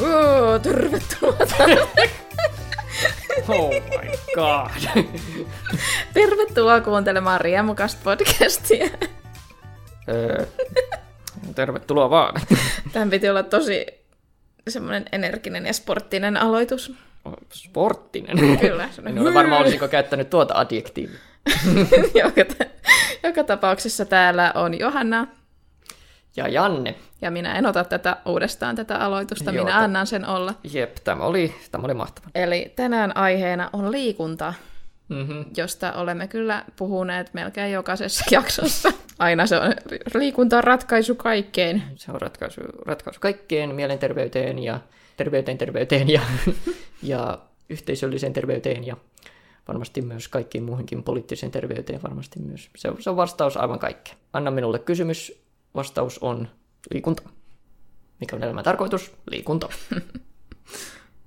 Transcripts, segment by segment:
Oo, tervetuloa tänne. Oh my god. Tervetuloa kuuntelemaan Riemukasta podcastia. Öö, tervetuloa vaan. Tämän piti olla tosi semmoinen energinen ja sporttinen aloitus. Sporttinen. Kyllä. En ole varma, olisiko käyttänyt tuota adjektiivia. joka, joka tapauksessa täällä on Johanna. Ja Janne. Ja minä en ota tätä uudestaan tätä aloitusta, Joo, minä annan sen olla. Jep, tämä oli, tämä oli mahtava. Eli tänään aiheena on liikunta, Mm-hmm. josta olemme kyllä puhuneet melkein jokaisessa jaksossa. Aina se on liikunta on ratkaisu kaikkeen. Se on ratkaisu, ratkaisu kaikkeen, mielenterveyteen ja terveyteen, terveyteen ja, ja yhteisölliseen terveyteen ja varmasti myös kaikkiin muuhinkin poliittiseen terveyteen varmasti myös. Se on, se on vastaus aivan kaikkeen. Anna minulle kysymys. Vastaus on liikunta. Mikä on elämän tarkoitus? Liikunta.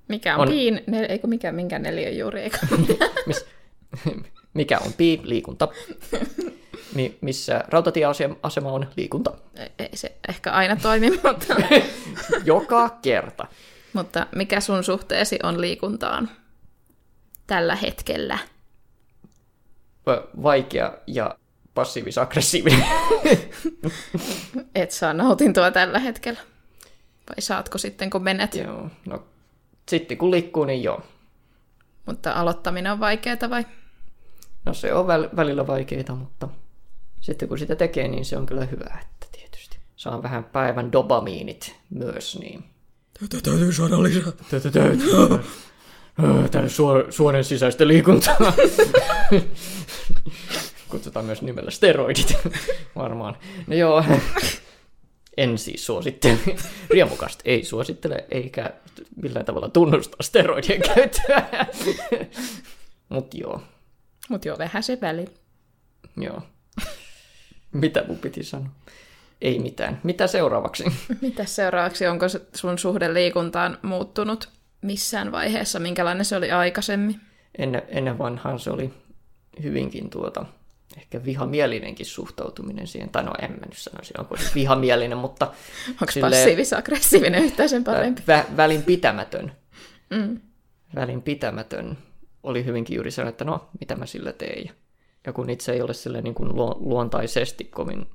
Mikä on, On. piin, nel, eikö mikä, minkä neliö juuri, eikö Mis, mikä on pi? Liikunta. Mi, missä rautatieasema on? Liikunta. ei se ehkä aina toimi, mutta, Joka kerta. mutta mikä sun suhteesi on liikuntaan tällä hetkellä? Va- Vaikea ja passiivis-aggressiivinen. Et saa nautintoa tällä hetkellä. Vai saatko sitten, kun menet? Joo, no sitten kun liikkuu, niin joo. Mutta aloittaminen on vaikeaa vai? No se on väl, välillä vaikeaa, mutta sitten kun sitä tekee, niin se on kyllä hyvä, että tietysti. Saa vähän päivän dopamiinit myös, niin... Tätä täytyy saada lisää. Tätä täytyy saada. Tänne suor, suonen sisäistä liikuntaa. Kutsutaan myös nimellä steroidit, varmaan. No joo, en siis suosittele. Riemukasta ei suosittele, eikä millään tavalla tunnusta steroidien käyttöä. Mut joo, Mutta joo, vähän se väli. Joo. Mitä mun piti sanoa? Ei mitään. Mitä seuraavaksi? Mitä seuraavaksi? Onko sun suhde liikuntaan muuttunut missään vaiheessa? Minkälainen se oli aikaisemmin? Ennen, ennen vanhaan se oli hyvinkin tuota, ehkä vihamielinenkin suhtautuminen siihen. Tai no en mä nyt sanoisi, onko se vihamielinen, mutta Onko passiivis-aggressiivinen yhtään sen parempi? vä, välinpitämätön. Mm. Välinpitämätön oli hyvinkin juuri se, että no, mitä mä sillä teen. Ja, kun itse ei ole sille niin kuin luo- luontaisesti kovin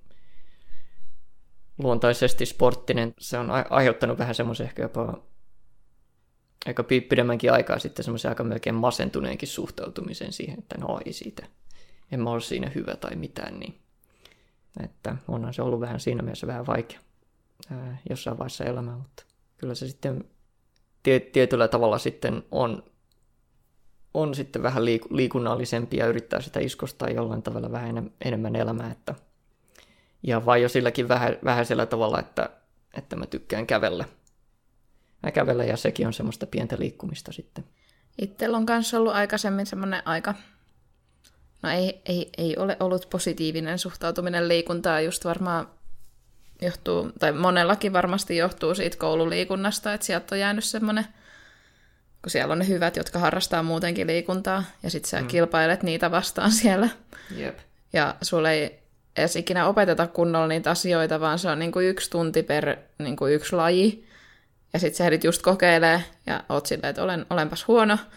luontaisesti sporttinen, se on ai- aiheuttanut vähän semmoisen ehkä jopa aika pi- pidemmänkin aikaa sitten semmoisen aika melkein masentuneenkin suhtautumisen siihen, että no ei siitä, en mä ole siinä hyvä tai mitään, niin että onhan se ollut vähän siinä mielessä vähän vaikea ää, jossain vaiheessa elämää, mutta kyllä se sitten tie- tietyllä tavalla sitten on, on sitten vähän liik- liikunnallisempi ja yrittää sitä iskostaa jollain tavalla vähän enem- enemmän elämää, että ja vain jo silläkin vähän, vähäisellä tavalla, että, että mä tykkään kävellä. Mä kävellä ja sekin on semmoista pientä liikkumista sitten. Itsellä on kanssa ollut aikaisemmin semmoinen aika, no ei, ei, ei ole ollut positiivinen suhtautuminen liikuntaa, just varmaan johtuu, tai monellakin varmasti johtuu siitä koululiikunnasta, että sieltä on jäänyt semmoinen, kun siellä on ne hyvät, jotka harrastaa muutenkin liikuntaa, ja sitten sä mm. kilpailet niitä vastaan siellä, Jep. ja sulle ei edes ikinä opeteta kunnolla niitä asioita, vaan se on niinku yksi tunti per niinku yksi laji. Ja sitten sä ehdit just kokeilee ja oot silleen, että olen, olenpas huono.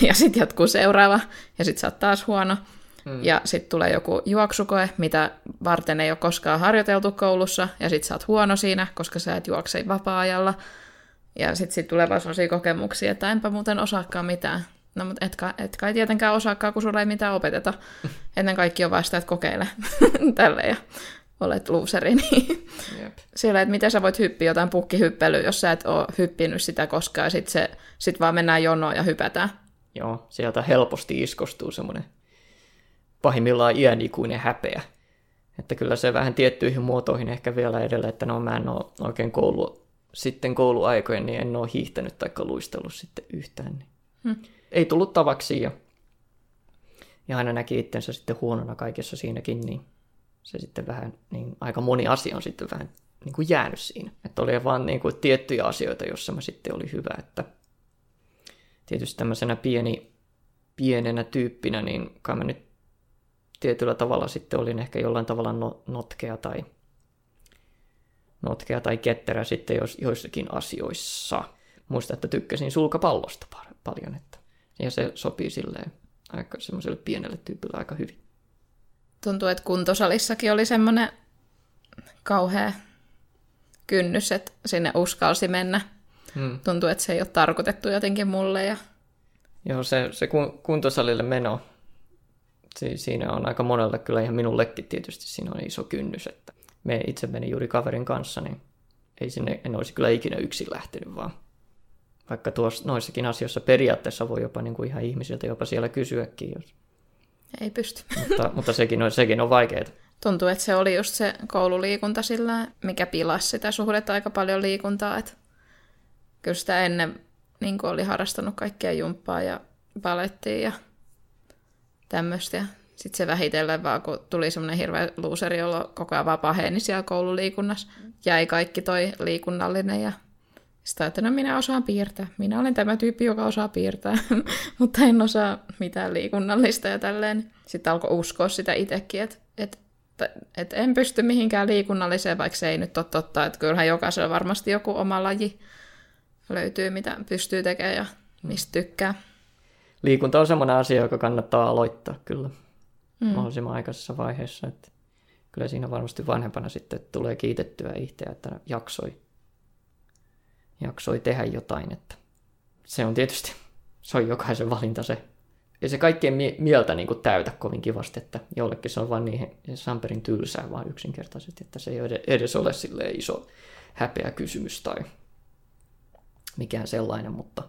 Ja sitten jatkuu seuraava ja sitten sä oot taas huono. Mm. Ja sitten tulee joku juoksukoe, mitä varten ei ole koskaan harjoiteltu koulussa. Ja sitten sä oot huono siinä, koska sä et juokse vapaa-ajalla. Ja sitten sit tulee vaan sellaisia kokemuksia, että enpä muuten osaakaan mitään. No, mutta et, kai- et kai tietenkään osaakaan, kun sulla ei mitään opeteta. Ennen kaikki on vasta, että kokeile tälle ja olet looseri. Niin Jep. siellä, että miten sä voit hyppiä jotain pukkihyppelyä, jos sä et ole hyppinyt sitä koskaan, ja sit, se, sit vaan mennään jonoon ja hypätään. Joo, sieltä helposti iskostuu semmoinen pahimmillaan iänikuinen häpeä. Että kyllä se vähän tiettyihin muotoihin ehkä vielä edellä, että no mä en ole oikein koulu, sitten kouluaikojen, niin en ole hiihtänyt tai luistellut sitten yhtään. Niin. Hmm. Ei tullut tavaksi ja, ja aina näki itsensä sitten huonona kaikessa siinäkin, niin se sitten vähän, niin aika moni asia on sitten vähän niin kuin jäänyt siinä. Että oli vaan niin kuin tiettyjä asioita, joissa mä sitten oli hyvä, että tietysti tämmöisenä pieni, pienenä tyyppinä, niin kai mä nyt tietyllä tavalla sitten olin ehkä jollain tavalla no, notkea tai notkea tai ketterä sitten jos, joissakin asioissa. muistan, että tykkäsin sulkapallosta paljon, että ja se sopii silleen aika semmoiselle pienelle tyypille aika hyvin. Tuntuu, että kuntosalissakin oli semmoinen kauhea kynnys, että sinne uskalsi mennä. Hmm. Tuntuu, että se ei ole tarkoitettu jotenkin mulle. Ja... Joo, se, se kuntosalille meno, siinä on aika monelle, kyllä ihan minullekin tietysti siinä on iso kynnys, että me itse meni juuri kaverin kanssa, niin ei sinne, en olisi kyllä ikinä yksin lähtenyt, vaan vaikka tuossa noissakin asioissa periaatteessa voi jopa niin kuin ihan ihmisiltä jopa siellä kysyäkin, jos... Ei pysty. Mutta, mutta sekin, on, sekin on vaikeaa. Tuntuu, että se oli just se koululiikunta sillä, mikä pilasi sitä suhdetta aika paljon liikuntaa. Että kyllä sitä ennen niin oli harrastanut kaikkea jumppaa ja palettia ja tämmöistä. Sitten se vähitellen vaan, kun tuli semmoinen hirveä luuseri, jolla koko ajan vaan paheni siellä koululiikunnassa. Jäi kaikki toi liikunnallinen ja sitten että no minä osaan piirtää. Minä olen tämä tyyppi, joka osaa piirtää, mutta en osaa mitään liikunnallista ja tälleen. Sitten alkoi uskoa sitä itsekin, että, että, että en pysty mihinkään liikunnalliseen, vaikka se ei nyt ole totta. Että kyllähän jokaisella varmasti joku oma laji löytyy, mitä pystyy tekemään ja mistä tykkää. Liikunta on semmoinen asia, joka kannattaa aloittaa kyllä mm. mahdollisimman aikaisessa vaiheessa. Että kyllä siinä varmasti vanhempana sitten tulee kiitettyä itseä, että jaksoi jaksoi tehdä jotain. Että se on tietysti, se on jokaisen valinta se. Ja se kaikkien mie- mieltä niin kuin täytä kovin kivasti, että jollekin se on vaan niin Samperin tylsää vaan yksinkertaisesti, että se ei edes ole sille iso häpeä kysymys tai mikään sellainen, mutta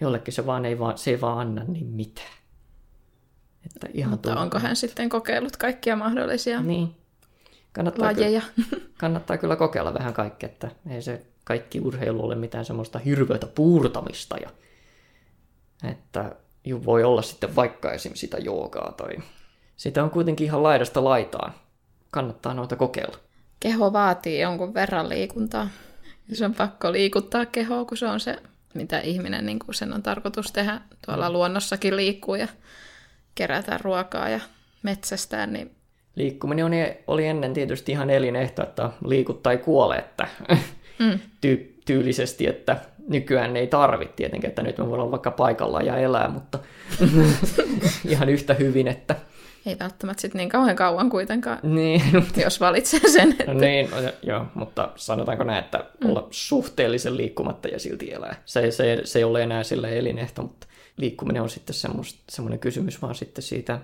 jollekin se vaan ei vaan, se ei vaan anna niin mitään. Että ihan mutta onko hän sitten kokeillut kaikkia mahdollisia niin. kannattaa lajeja? Kyllä, kannattaa kyllä kokeilla vähän kaikkea, että ei se kaikki urheilu ole mitään semmoista hirveätä puurtamista. Ja, että voi olla sitten vaikka esim. sitä joogaa tai sitä on kuitenkin ihan laidasta laitaan. Kannattaa noita kokeilla. Keho vaatii jonkun verran liikuntaa. Ja se on pakko liikuttaa kehoa, kun se on se, mitä ihminen niin kuin sen on tarkoitus tehdä. Tuolla mm. luonnossakin liikkuu ja kerätä ruokaa ja metsästää, niin Liikkuminen oli ennen tietysti ihan elinehto, että liikut tai kuole, että mm. ty- tyylisesti, että nykyään ei tarvitse tietenkin, että nyt me voidaan vaikka paikalla ja elää, mutta ihan yhtä hyvin, että... Ei välttämättä sitten niin kauhean kauan kuitenkaan, niin. jos valitsee sen. Että... No niin, no, joo, mutta sanotaanko näin, että mm. olla suhteellisen liikkumatta ja silti elää. Se, se, se ei ole enää sille elinehto, mutta liikkuminen on sitten semmoinen kysymys vaan sitten siitä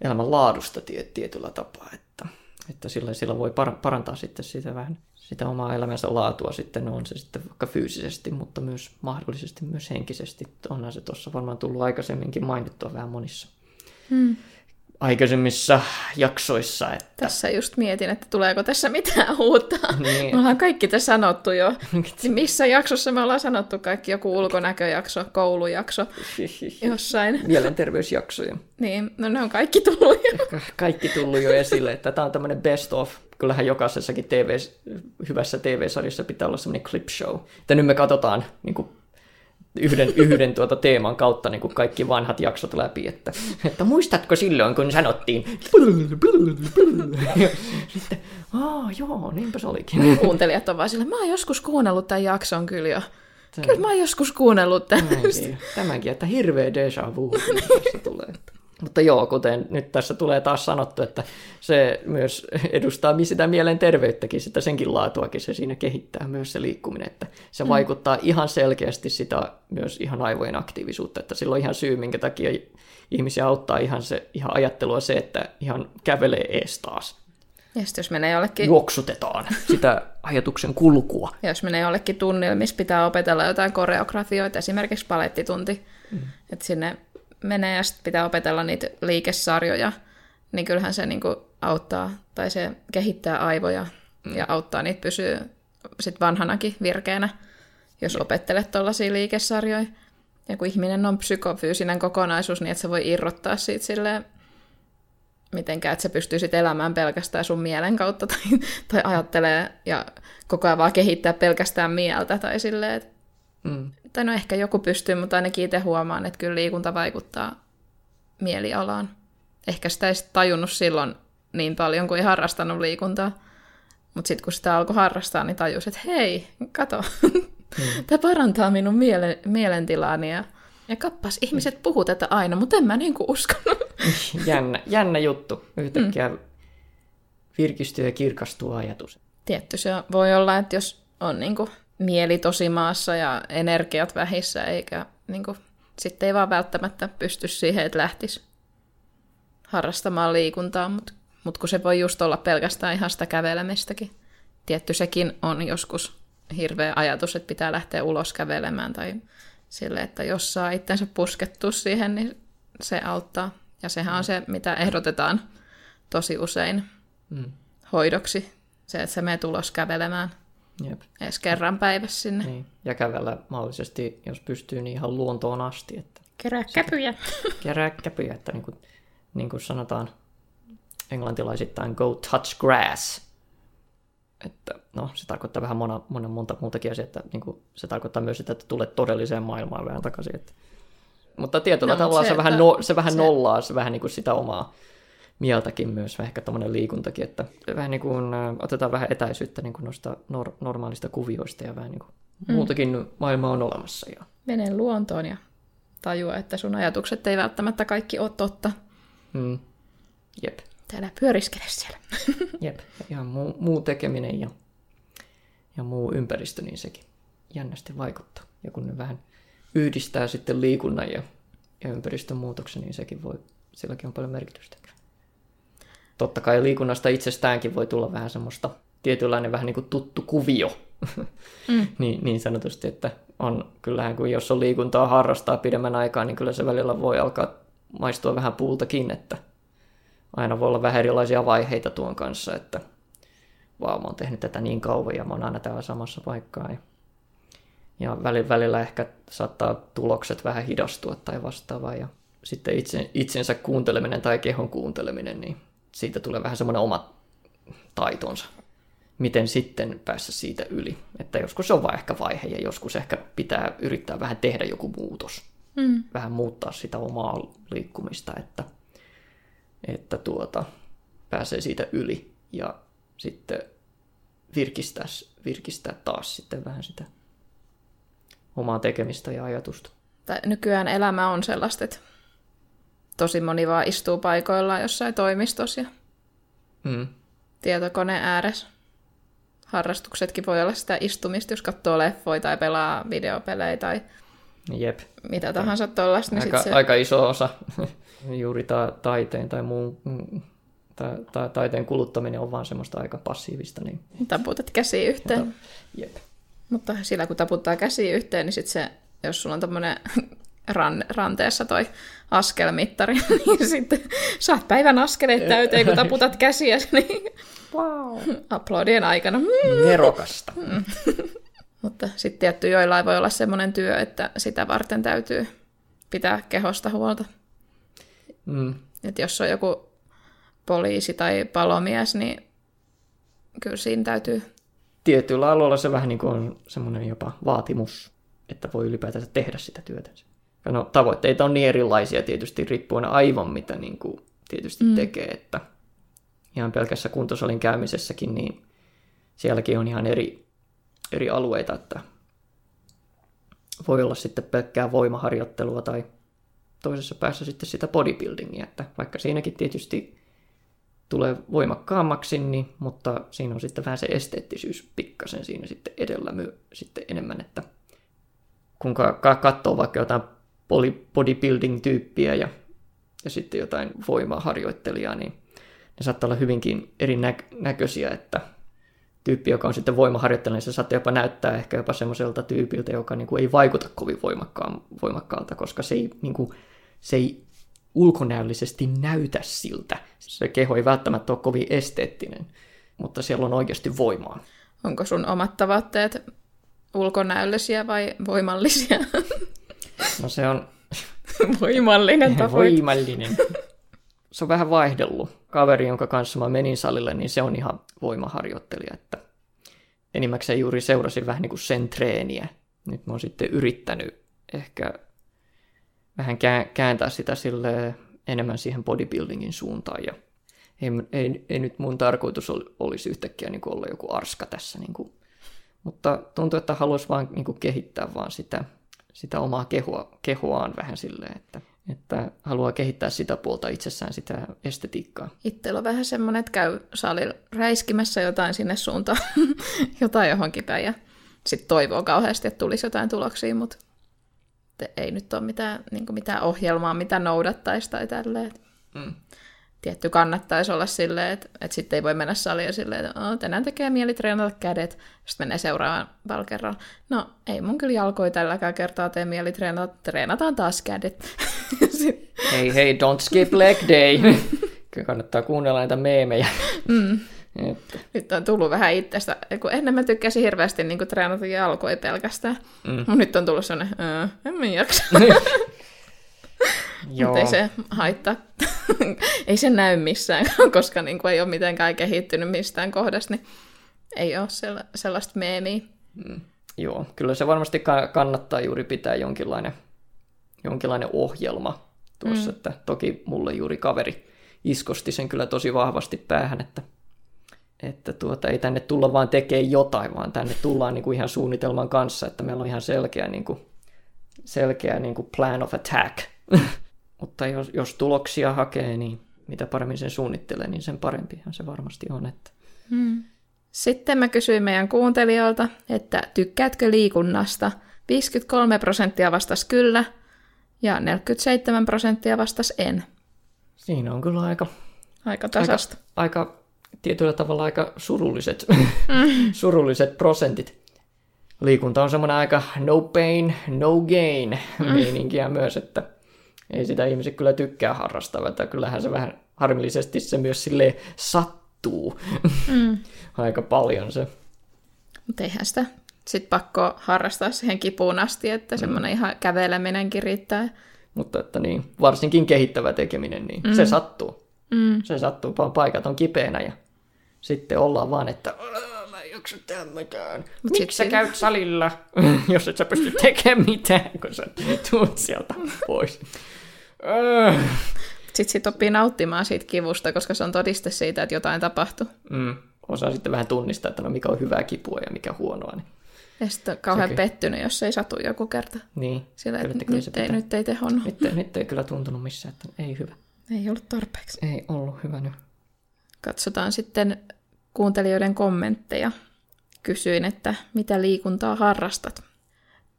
elämän laadusta tietyllä tapaa, että, että sillä, sillä voi parantaa sitten sitä vähän sitä omaa elämänsä laatua sitten, on se sitten vaikka fyysisesti, mutta myös mahdollisesti myös henkisesti. Onhan se tuossa varmaan tullut aikaisemminkin mainittua vähän monissa hmm. Aikaisemmissa jaksoissa. Että... Tässä just mietin, että tuleeko tässä mitään uutta. Niin. Me ollaan kaikki tässä sanottu jo. Missä jaksossa me ollaan sanottu kaikki? Joku ulkonäköjakso, koulujakso, jossain. Mielenterveysjaksoja. Niin, no ne on kaikki tullut jo. Kaikki tullut jo esille, että tämä on tämmöinen best of kyllähän jokaisessakin TV, hyvässä TV-sarjassa pitää olla semmoinen clip show. Että nyt me katsotaan niin kuin yhden, yhden tuota teeman kautta niin kuin kaikki vanhat jaksot läpi, että, että muistatko silloin, kun sanottiin sitten, aa joo, niinpä se olikin. Kuuntelijat on vaan sille, mä oon joskus kuunnellut tämän jakson kyllä jo. Kyllä mä oon joskus kuunnellut tämän. Tämänkin, että hirveä deja vu tulee. Mutta joo, kuten nyt tässä tulee taas sanottu, että se myös edustaa sitä mielenterveyttäkin, sitä senkin laatuakin se siinä kehittää myös se liikkuminen, että se mm. vaikuttaa ihan selkeästi sitä myös ihan aivojen aktiivisuutta, että sillä on ihan syy, minkä takia ihmisiä auttaa ihan, se, ihan ajattelua se, että ihan kävelee ees taas. Ja jos menee jollekin... Juoksutetaan sitä ajatuksen kulkua. Ja jos menee jollekin tunnille, missä pitää opetella jotain koreografioita, esimerkiksi palettitunti, mm. että sinne menee ja sitten pitää opetella niitä liikesarjoja, niin kyllähän se niin kuin auttaa, tai se kehittää aivoja mm. ja auttaa niitä pysyä sit vanhanakin virkeänä, jos ja. opettelet tuollaisia liikesarjoja. Ja kun ihminen on psykofyysinen kokonaisuus, niin että se voi irrottaa siitä silleen, mitenkään, että se pystyy sitten elämään pelkästään sun mielen kautta tai, tai ajattelee ja koko ajan vaan kehittää pelkästään mieltä tai silleen, että mm tai no ehkä joku pystyy, mutta ainakin itse huomaan, että kyllä liikunta vaikuttaa mielialaan. Ehkä sitä ei tajunnut silloin niin paljon kuin ei harrastanut liikuntaa. Mutta sitten kun sitä alkoi harrastaa, niin tajus, että hei, kato, Mm. Tämä parantaa minun miele- mielentilaani ja, ja kappas, ihmiset puhuu tätä aina, mutta en mä niinku uskonut. jännä, jännä juttu. Yhtäkkiä mm. virkistyy ja kirkastuu ajatus. Tietty se voi olla, että jos on niinku mieli tosi maassa ja energiat vähissä, eikä niinku, sitten ei vaan välttämättä pysty siihen, että lähtisi harrastamaan liikuntaa, mutta mut kun se voi just olla pelkästään ihan sitä kävelemistäkin. Tietty sekin on joskus hirveä ajatus, että pitää lähteä ulos kävelemään tai sille, että jos saa itsensä puskettua siihen, niin se auttaa. Ja sehän on se, mitä ehdotetaan tosi usein mm. hoidoksi. Se, että se menee ulos kävelemään. Jep. Edes kerran päivässä sinne. Niin. Ja kävellä mahdollisesti, jos pystyy, niin ihan luontoon asti. Että kerää käpyjä. Kerää käpyjä, että niin kuin, niin kuin sanotaan englantilaisittain go touch grass. Että no, se tarkoittaa vähän mona, mona monta muutakin asiaa, että niin kuin, se tarkoittaa myös sitä, että tulet todelliseen maailmaan vähän takaisin. Että... Mutta tietyllä no, tavalla se, se, vähän, no, se vähän se... nollaa se vähän niin kuin sitä omaa mieltäkin myös, ehkä tuommoinen liikuntakin, että vähän niin kuin, otetaan vähän etäisyyttä niin kuin noista nor- normaalista kuvioista ja vähän niin kuin mm. muutakin maailma on olemassa. Ja... Mene luontoon ja tajua, että sun ajatukset ei välttämättä kaikki ole totta. Mm. Jep. Täällä pyöriskele siellä. Jep, ihan muu, muu tekeminen ja, ja muu ympäristö, niin sekin jännästi vaikuttaa. Ja kun ne vähän yhdistää sitten liikunnan ja, ja ympäristön muutoksen, niin sekin voi, silläkin on paljon merkitystä. Totta kai liikunnasta itsestäänkin voi tulla vähän semmoista tietynlainen vähän niin kuin tuttu kuvio, mm. niin, niin sanotusti, että on kyllähän kun jos on liikuntaa harrastaa pidemmän aikaa, niin kyllä se välillä voi alkaa maistua vähän puultakin, että aina voi olla vähän erilaisia vaiheita tuon kanssa, että vau, mä oon tehnyt tätä niin kauan ja mä oon aina täällä samassa paikkaa. Ja, ja välillä, välillä ehkä saattaa tulokset vähän hidastua tai vastaavaa. Ja sitten itse, itsensä kuunteleminen tai kehon kuunteleminen, niin siitä tulee vähän semmoinen oma taitonsa. Miten sitten päästä siitä yli. Että joskus se on vaan ehkä vaihe ja joskus ehkä pitää yrittää vähän tehdä joku muutos. Mm. Vähän muuttaa sitä omaa liikkumista, että – että tuota, pääsee siitä yli ja sitten virkistää, virkistää taas sitten vähän sitä omaa tekemistä ja ajatusta. Nykyään elämä on sellaista, että tosi moni vaan istuu paikoillaan jossain toimistossa ja mm. tietokone ääressä. Harrastuksetkin voi olla sitä istumista, jos katsoo leffoja tai pelaa videopelejä tai Jep. mitä tahansa tuollaista. Niin aika, se... aika iso osa juuri ta- taiteen tai muun ta- ta- taiteen kuluttaminen on vaan semmoista aika passiivista. Niin... Taputat käsi yhteen. Mutta, jep. Mutta sillä kun taputtaa käsi yhteen, niin sit se, jos sulla on tämmöinen ran, ranteessa toi askelmittari, niin sitten saat päivän askeleet täyteen, kun taputat käsiä, niin wow. aplodien aikana. Mm. Nerokasta. Mm. Mutta sitten tietty joillain voi olla semmoinen työ, että sitä varten täytyy pitää kehosta huolta. Mm. Että jos on joku poliisi tai palomies, niin kyllä siinä täytyy... Tietyillä aloilla se vähän niin kuin on semmoinen jopa vaatimus, että voi ylipäätänsä tehdä sitä työtä. No, tavoitteita on niin erilaisia tietysti riippuen aivan mitä niin kuin tietysti mm. tekee, että ihan pelkässä kuntosalin käymisessäkin, niin sielläkin on ihan eri, eri alueita, että voi olla sitten pelkkää voimaharjoittelua tai toisessa päässä sitten sitä bodybuildingia, että vaikka siinäkin tietysti tulee voimakkaammaksi, niin, mutta siinä on sitten vähän se esteettisyys pikkasen siinä sitten edellä my, sitten enemmän, että kun katsoo vaikka jotain bodybuilding-tyyppiä ja, ja sitten jotain voimaharjoittelijaa, niin ne saattaa olla hyvinkin erinäköisiä, että tyyppi, joka on sitten voimaharjoittelija, niin se saattaa jopa näyttää ehkä jopa semmoiselta tyypiltä, joka niin kuin ei vaikuta kovin voimakkaalta, koska se ei niin kuin, se ei ulkonäöllisesti näytä siltä. Se keho ei välttämättä ole kovin esteettinen, mutta siellä on oikeasti voimaa. Onko sun omat tavoitteet ulkonäöllisiä vai voimallisia? No se on... Voimallinen tavoite. Voimallinen. Se on vähän vaihdellut. Kaveri, jonka kanssa mä menin salille, niin se on ihan voimaharjoittelija. Että enimmäkseen juuri seurasin vähän niin kuin sen treeniä. Nyt mä oon sitten yrittänyt ehkä vähän kääntää sitä sille enemmän siihen bodybuildingin suuntaan. Ja ei, ei, ei nyt mun tarkoitus olisi yhtäkkiä niin kuin olla joku arska tässä niin kuin Mutta tuntuu, että haluaisi vaan niin kuin kehittää vaan sitä, sitä omaa kehua, kehoaan vähän silleen, että, että haluaa kehittää sitä puolta itsessään, sitä estetiikkaa. Itsellä on vähän semmoinen, että käy salilla räiskimässä jotain sinne suuntaan, jotain johonkin päin ja sitten toivoo kauheasti, että tulisi jotain tuloksia, mutta ei nyt ole mitään, niin mitään ohjelmaa, mitä noudattaisi tai tälleen. Mm tietty kannattaisi olla silleen, että, että sitten ei voi mennä saliin silleen, että oh, tänään tekee mieli treenata kädet, sitten menee seuraavaan kerralla. No, ei mun kyllä jalkoi tälläkään kertaa tee mieli treenata, treenataan taas kädet. hei hei, don't skip leg day. kyllä kannattaa kuunnella näitä meemejä. Mm. Että. Nyt on tullut vähän itsestä, kun ennen mä tykkäsin hirveästi niin treenata jalkoja pelkästään, mm. mutta nyt on tullut sellainen, en mä jaksa. Mutta ei se haittaa. ei se näy missään, koska niin kuin ei ole mitenkään kehittynyt mistään kohdasta, niin ei ole sellaista meemiä. Mm. Joo, kyllä se varmasti kannattaa juuri pitää jonkinlainen, jonkinlainen ohjelma tuossa, mm. että toki mulle juuri kaveri iskosti sen kyllä tosi vahvasti päähän, että, että tuota, ei tänne tulla vaan tekemään jotain, vaan tänne tullaan niin kuin ihan suunnitelman kanssa, että meillä on ihan selkeä, niin kuin, selkeä niin kuin plan of attack. Mutta jos, jos tuloksia hakee, niin mitä paremmin sen suunnittelee, niin sen parempihan se varmasti on. Että... Hmm. Sitten mä kysyin meidän kuuntelijoilta, että tykkäätkö liikunnasta? 53 prosenttia vastasi kyllä ja 47 prosenttia vastasi en. Siinä on kyllä aika... Aika tasasta. Aika, aika tietyllä tavalla aika surulliset, mm. surulliset prosentit. Liikunta on semmoinen aika no pain, no gain mm. meininkiä myös, että ei sitä ihmiset kyllä tykkää harrastaa, että kyllähän se vähän harmillisesti se myös sille sattuu mm. aika paljon se. Mutta eihän sitä sitten pakko harrastaa siihen kipuun asti, että mm. semmoinen ihan käveleminenkin riittää. Mutta että niin, varsinkin kehittävä tekeminen, niin mm. se sattuu. Mm. Se sattuu, vaan paikat on kipeänä ja sitten ollaan vaan, että mä en jaksa tehdä mitään. Mut Miksi sä käyt salilla, jos et sä pysty tekemään mitään, kun sä tuut sieltä pois. Sitten sit oppii nauttimaan siitä kivusta, koska se on todiste siitä, että jotain tapahtuu. Mm. Osaa sitten vähän tunnistaa, että no mikä on hyvää kipua ja mikä huonoa. Niin. Ja sitten kauhean Sekin. pettynyt, jos ei satu joku kerta. Niin. Sillä, että nyt, nyt, ei, nyt ei tehonnut. Nyt, nyt ei kyllä tuntunut missään, että ei hyvä. Ei ollut tarpeeksi. Ei ollut hyvä nyt. Katsotaan sitten kuuntelijoiden kommentteja. Kysyin, että mitä liikuntaa harrastat.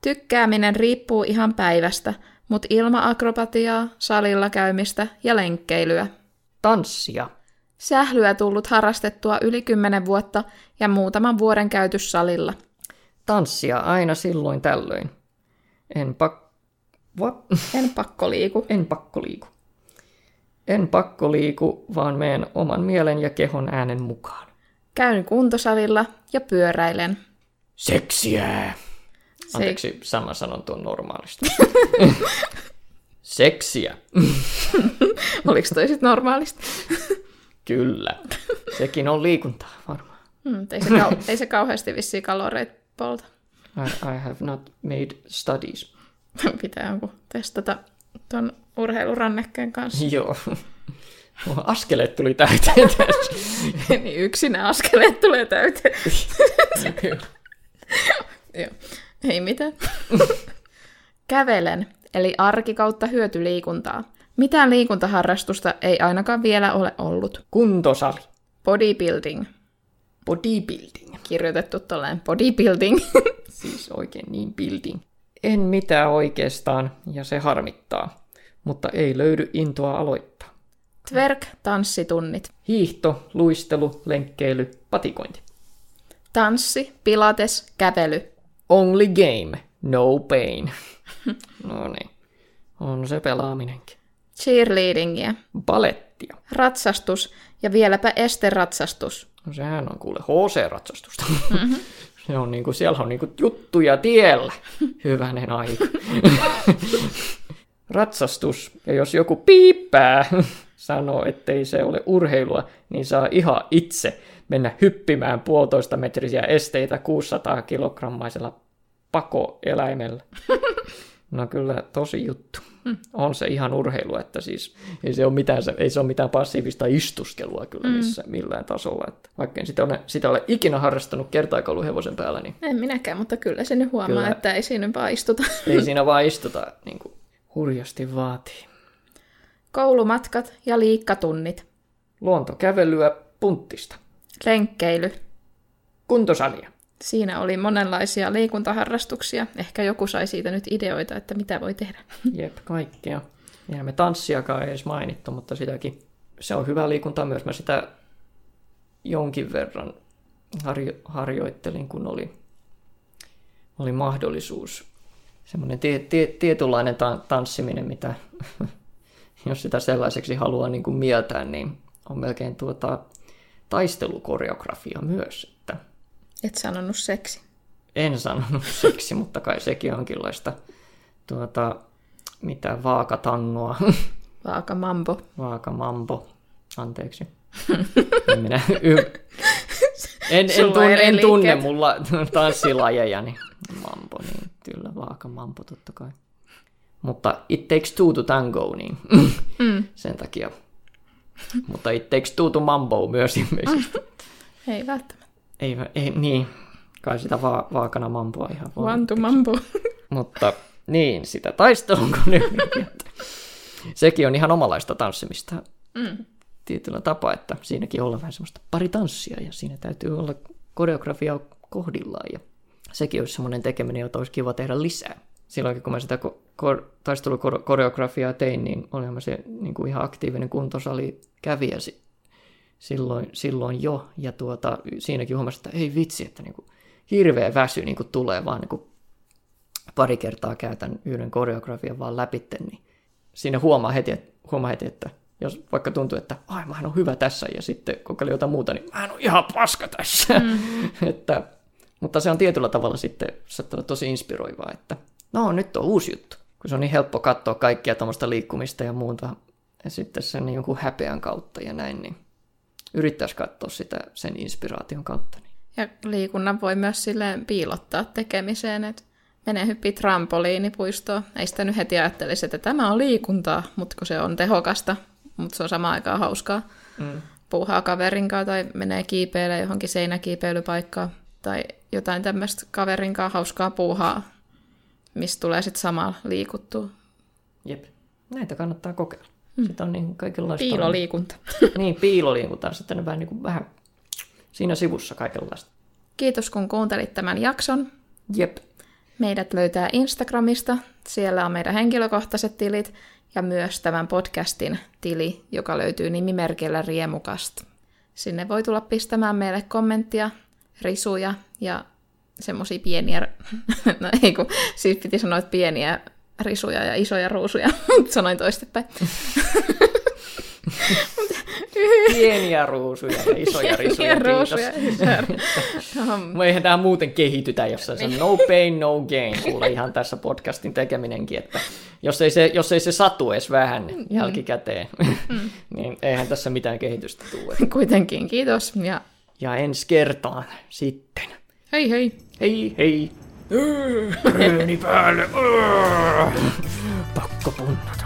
Tykkääminen riippuu ihan päivästä, mutta ilma-akrobatiaa, salilla käymistä ja lenkkeilyä. Tanssia. Sählyä tullut harrastettua yli 10 vuotta ja muutaman vuoden käyty salilla. Tanssia aina silloin tällöin. En pak... What? En pakko liiku. En pakko liiku. En pakko liiku, vaan meen oman mielen ja kehon äänen mukaan. Käyn kuntosalilla ja pyöräilen. Seksiä! Anteeksi, Se... sama sanon tuon normaalisti. Seksiä. Oliko toi sitten normaalisti? Kyllä. Sekin on liikuntaa varmaan. Hmm, ei, se kau- ei se kauheasti vissiin kaloreita polta. I, I have not made studies. Pitää joku testata tuon urheilurannekkeen kanssa. Joo. Askeleet tuli täyteen tässä. niin yksin ne askeleet tulee täyteen. Joo. Ei mitään. Kävelen, eli arki kautta hyötyliikuntaa. Mitään liikuntaharrastusta ei ainakaan vielä ole ollut. Kuntosali. Bodybuilding. Bodybuilding. Kirjoitettu tolleen bodybuilding. siis oikein niin building. En mitään oikeastaan, ja se harmittaa. Mutta ei löydy intoa aloittaa. Twerk, tanssitunnit. Hiihto, luistelu, lenkkeily, patikointi. Tanssi, pilates, kävely. Only game, no pain. no niin, on se pelaaminenkin. Cheerleadingia. Balettia. Ratsastus ja vieläpä esteratsastus. No sehän on kuule HC-ratsastusta. Mm-hmm. Se on niinku, siellä on niinku juttuja tiellä. Hyvänen aika. Ratsastus. Ja jos joku piippää, sanoo, ettei se ole urheilua, niin saa ihan itse mennä hyppimään puolitoista metrisiä esteitä 600 kilogrammaisella pakoeläimellä. No kyllä tosi juttu. Mm. On se ihan urheilu, että siis ei se ole mitään, ei se ole mitään passiivista istuskelua kyllä mm. missä, millään tasolla. Että vaikka en sitä ole, sitä ole ikinä harrastanut kertaakaan ollut hevosen päällä. Niin en minäkään, mutta kyllä se nyt huomaa, kyllä, että ei siinä vaan istuta. Ei siinä vaan istuta, niin kuin hurjasti vaatii. Koulumatkat ja liikkatunnit. Luontokävelyä punttista. Lenkkeily. Kuntosalia. Siinä oli monenlaisia liikuntaharrastuksia. Ehkä joku sai siitä nyt ideoita, että mitä voi tehdä. Jep, kaikkea. Ja me tanssiakaan ei edes mainittu, mutta sitäkin. Se on hyvä liikunta myös. Mä sitä jonkin verran harjo- harjoittelin, kun oli, oli mahdollisuus. Semmoinen tie- tie- tietynlainen ta- tanssiminen, mitä jos sitä sellaiseksi haluaa niin kuin mieltää, niin on melkein tuota taistelukoreografia myös. Että Et sanonut seksi. En sanonut seksi, mutta kai sekin onkinlaista tuota, mitä vaakatangoa. Vaakamambo. Vaakamambo. Anteeksi. en minä y- en, en, tunne, en tunne mulla tanssilajeja, niin mambo, niin kyllä vaakamambo totta kai. Mutta it takes two to tango, niin mm. sen takia. Mutta it takes two to mambo myös ilmeisesti. Ei välttämättä. Ei, ei niin. Kai sitä va- vaakana mamboa ihan voi. One to mambo. Mutta niin, sitä taistelun Sekin on ihan omalaista tanssimista mm. tietyllä tapaa, että siinäkin ollaan vähän semmoista pari tanssia ja siinä täytyy olla koreografia kohdillaan ja sekin olisi semmoinen tekeminen, jota olisi kiva tehdä lisää silloin kun mä sitä ko- taistelukoreografiaa tein, niin olin mä se niin kuin ihan aktiivinen kuntosali kävijä silloin, silloin jo. Ja tuota, siinäkin huomasin, että ei vitsi, että niin kuin hirveä väsy niin kuin tulee vaan niin kuin pari kertaa käytän yhden koreografian vaan läpi, niin siinä huomaa heti, että, huomaa heti, että jos vaikka tuntuu, että ai mä on hyvä tässä ja sitten kokeilin jotain muuta, niin mä on ihan paska tässä. Mm-hmm. että, mutta se on tietyllä tavalla sitten tosi inspiroivaa, että no nyt on uusi juttu. Kun se on niin helppo katsoa kaikkia tuommoista liikkumista ja muuta, ja sitten sen niin jonkun häpeän kautta ja näin, niin yrittäisi katsoa sitä sen inspiraation kautta. Niin. Ja liikunnan voi myös silleen piilottaa tekemiseen, että menee hyppii trampoliinipuistoon. Ei sitä nyt heti ajattelisi, että tämä on liikuntaa, mutta kun se on tehokasta, mutta se on samaan aikaan hauskaa. Mm. Puuhaa kaverin kanssa tai menee kiipeille johonkin seinäkiipeilypaikkaan tai jotain tämmöistä kaverin kanssa hauskaa puuhaa mistä tulee sitten samalla liikuttua. Jep, näitä kannattaa kokeilla. Mm. Sitten on niin kaikenlaista... Piiloliikunta. niin, piiloliikunta on sitten vähän, niin kuin vähän siinä sivussa kaikenlaista. Kiitos kun kuuntelit tämän jakson. Jep. Meidät löytää Instagramista. Siellä on meidän henkilökohtaiset tilit ja myös tämän podcastin tili, joka löytyy nimimerkillä Riemukast. Sinne voi tulla pistämään meille kommenttia, risuja ja semmoisia pieniä, no ei kun, siis piti sanoa, että pieniä risuja ja isoja ruusuja, mutta sanoin toistepäin. Pieniä ruusuja ja isoja risuja, Pieniä ruusuja, Me eihän tämä muuten kehitytä, jos se on no pain, no gain, kuule ihan tässä podcastin tekeminenkin, että jos ei se, jos ei se satu edes vähän mm. jälkikäteen, mm. niin eihän tässä mitään kehitystä tule. Kuitenkin, kiitos. Ja, ja ensi kertaan sitten. Hei hei. Hei hei. Reeni päälle. Pakko punnata.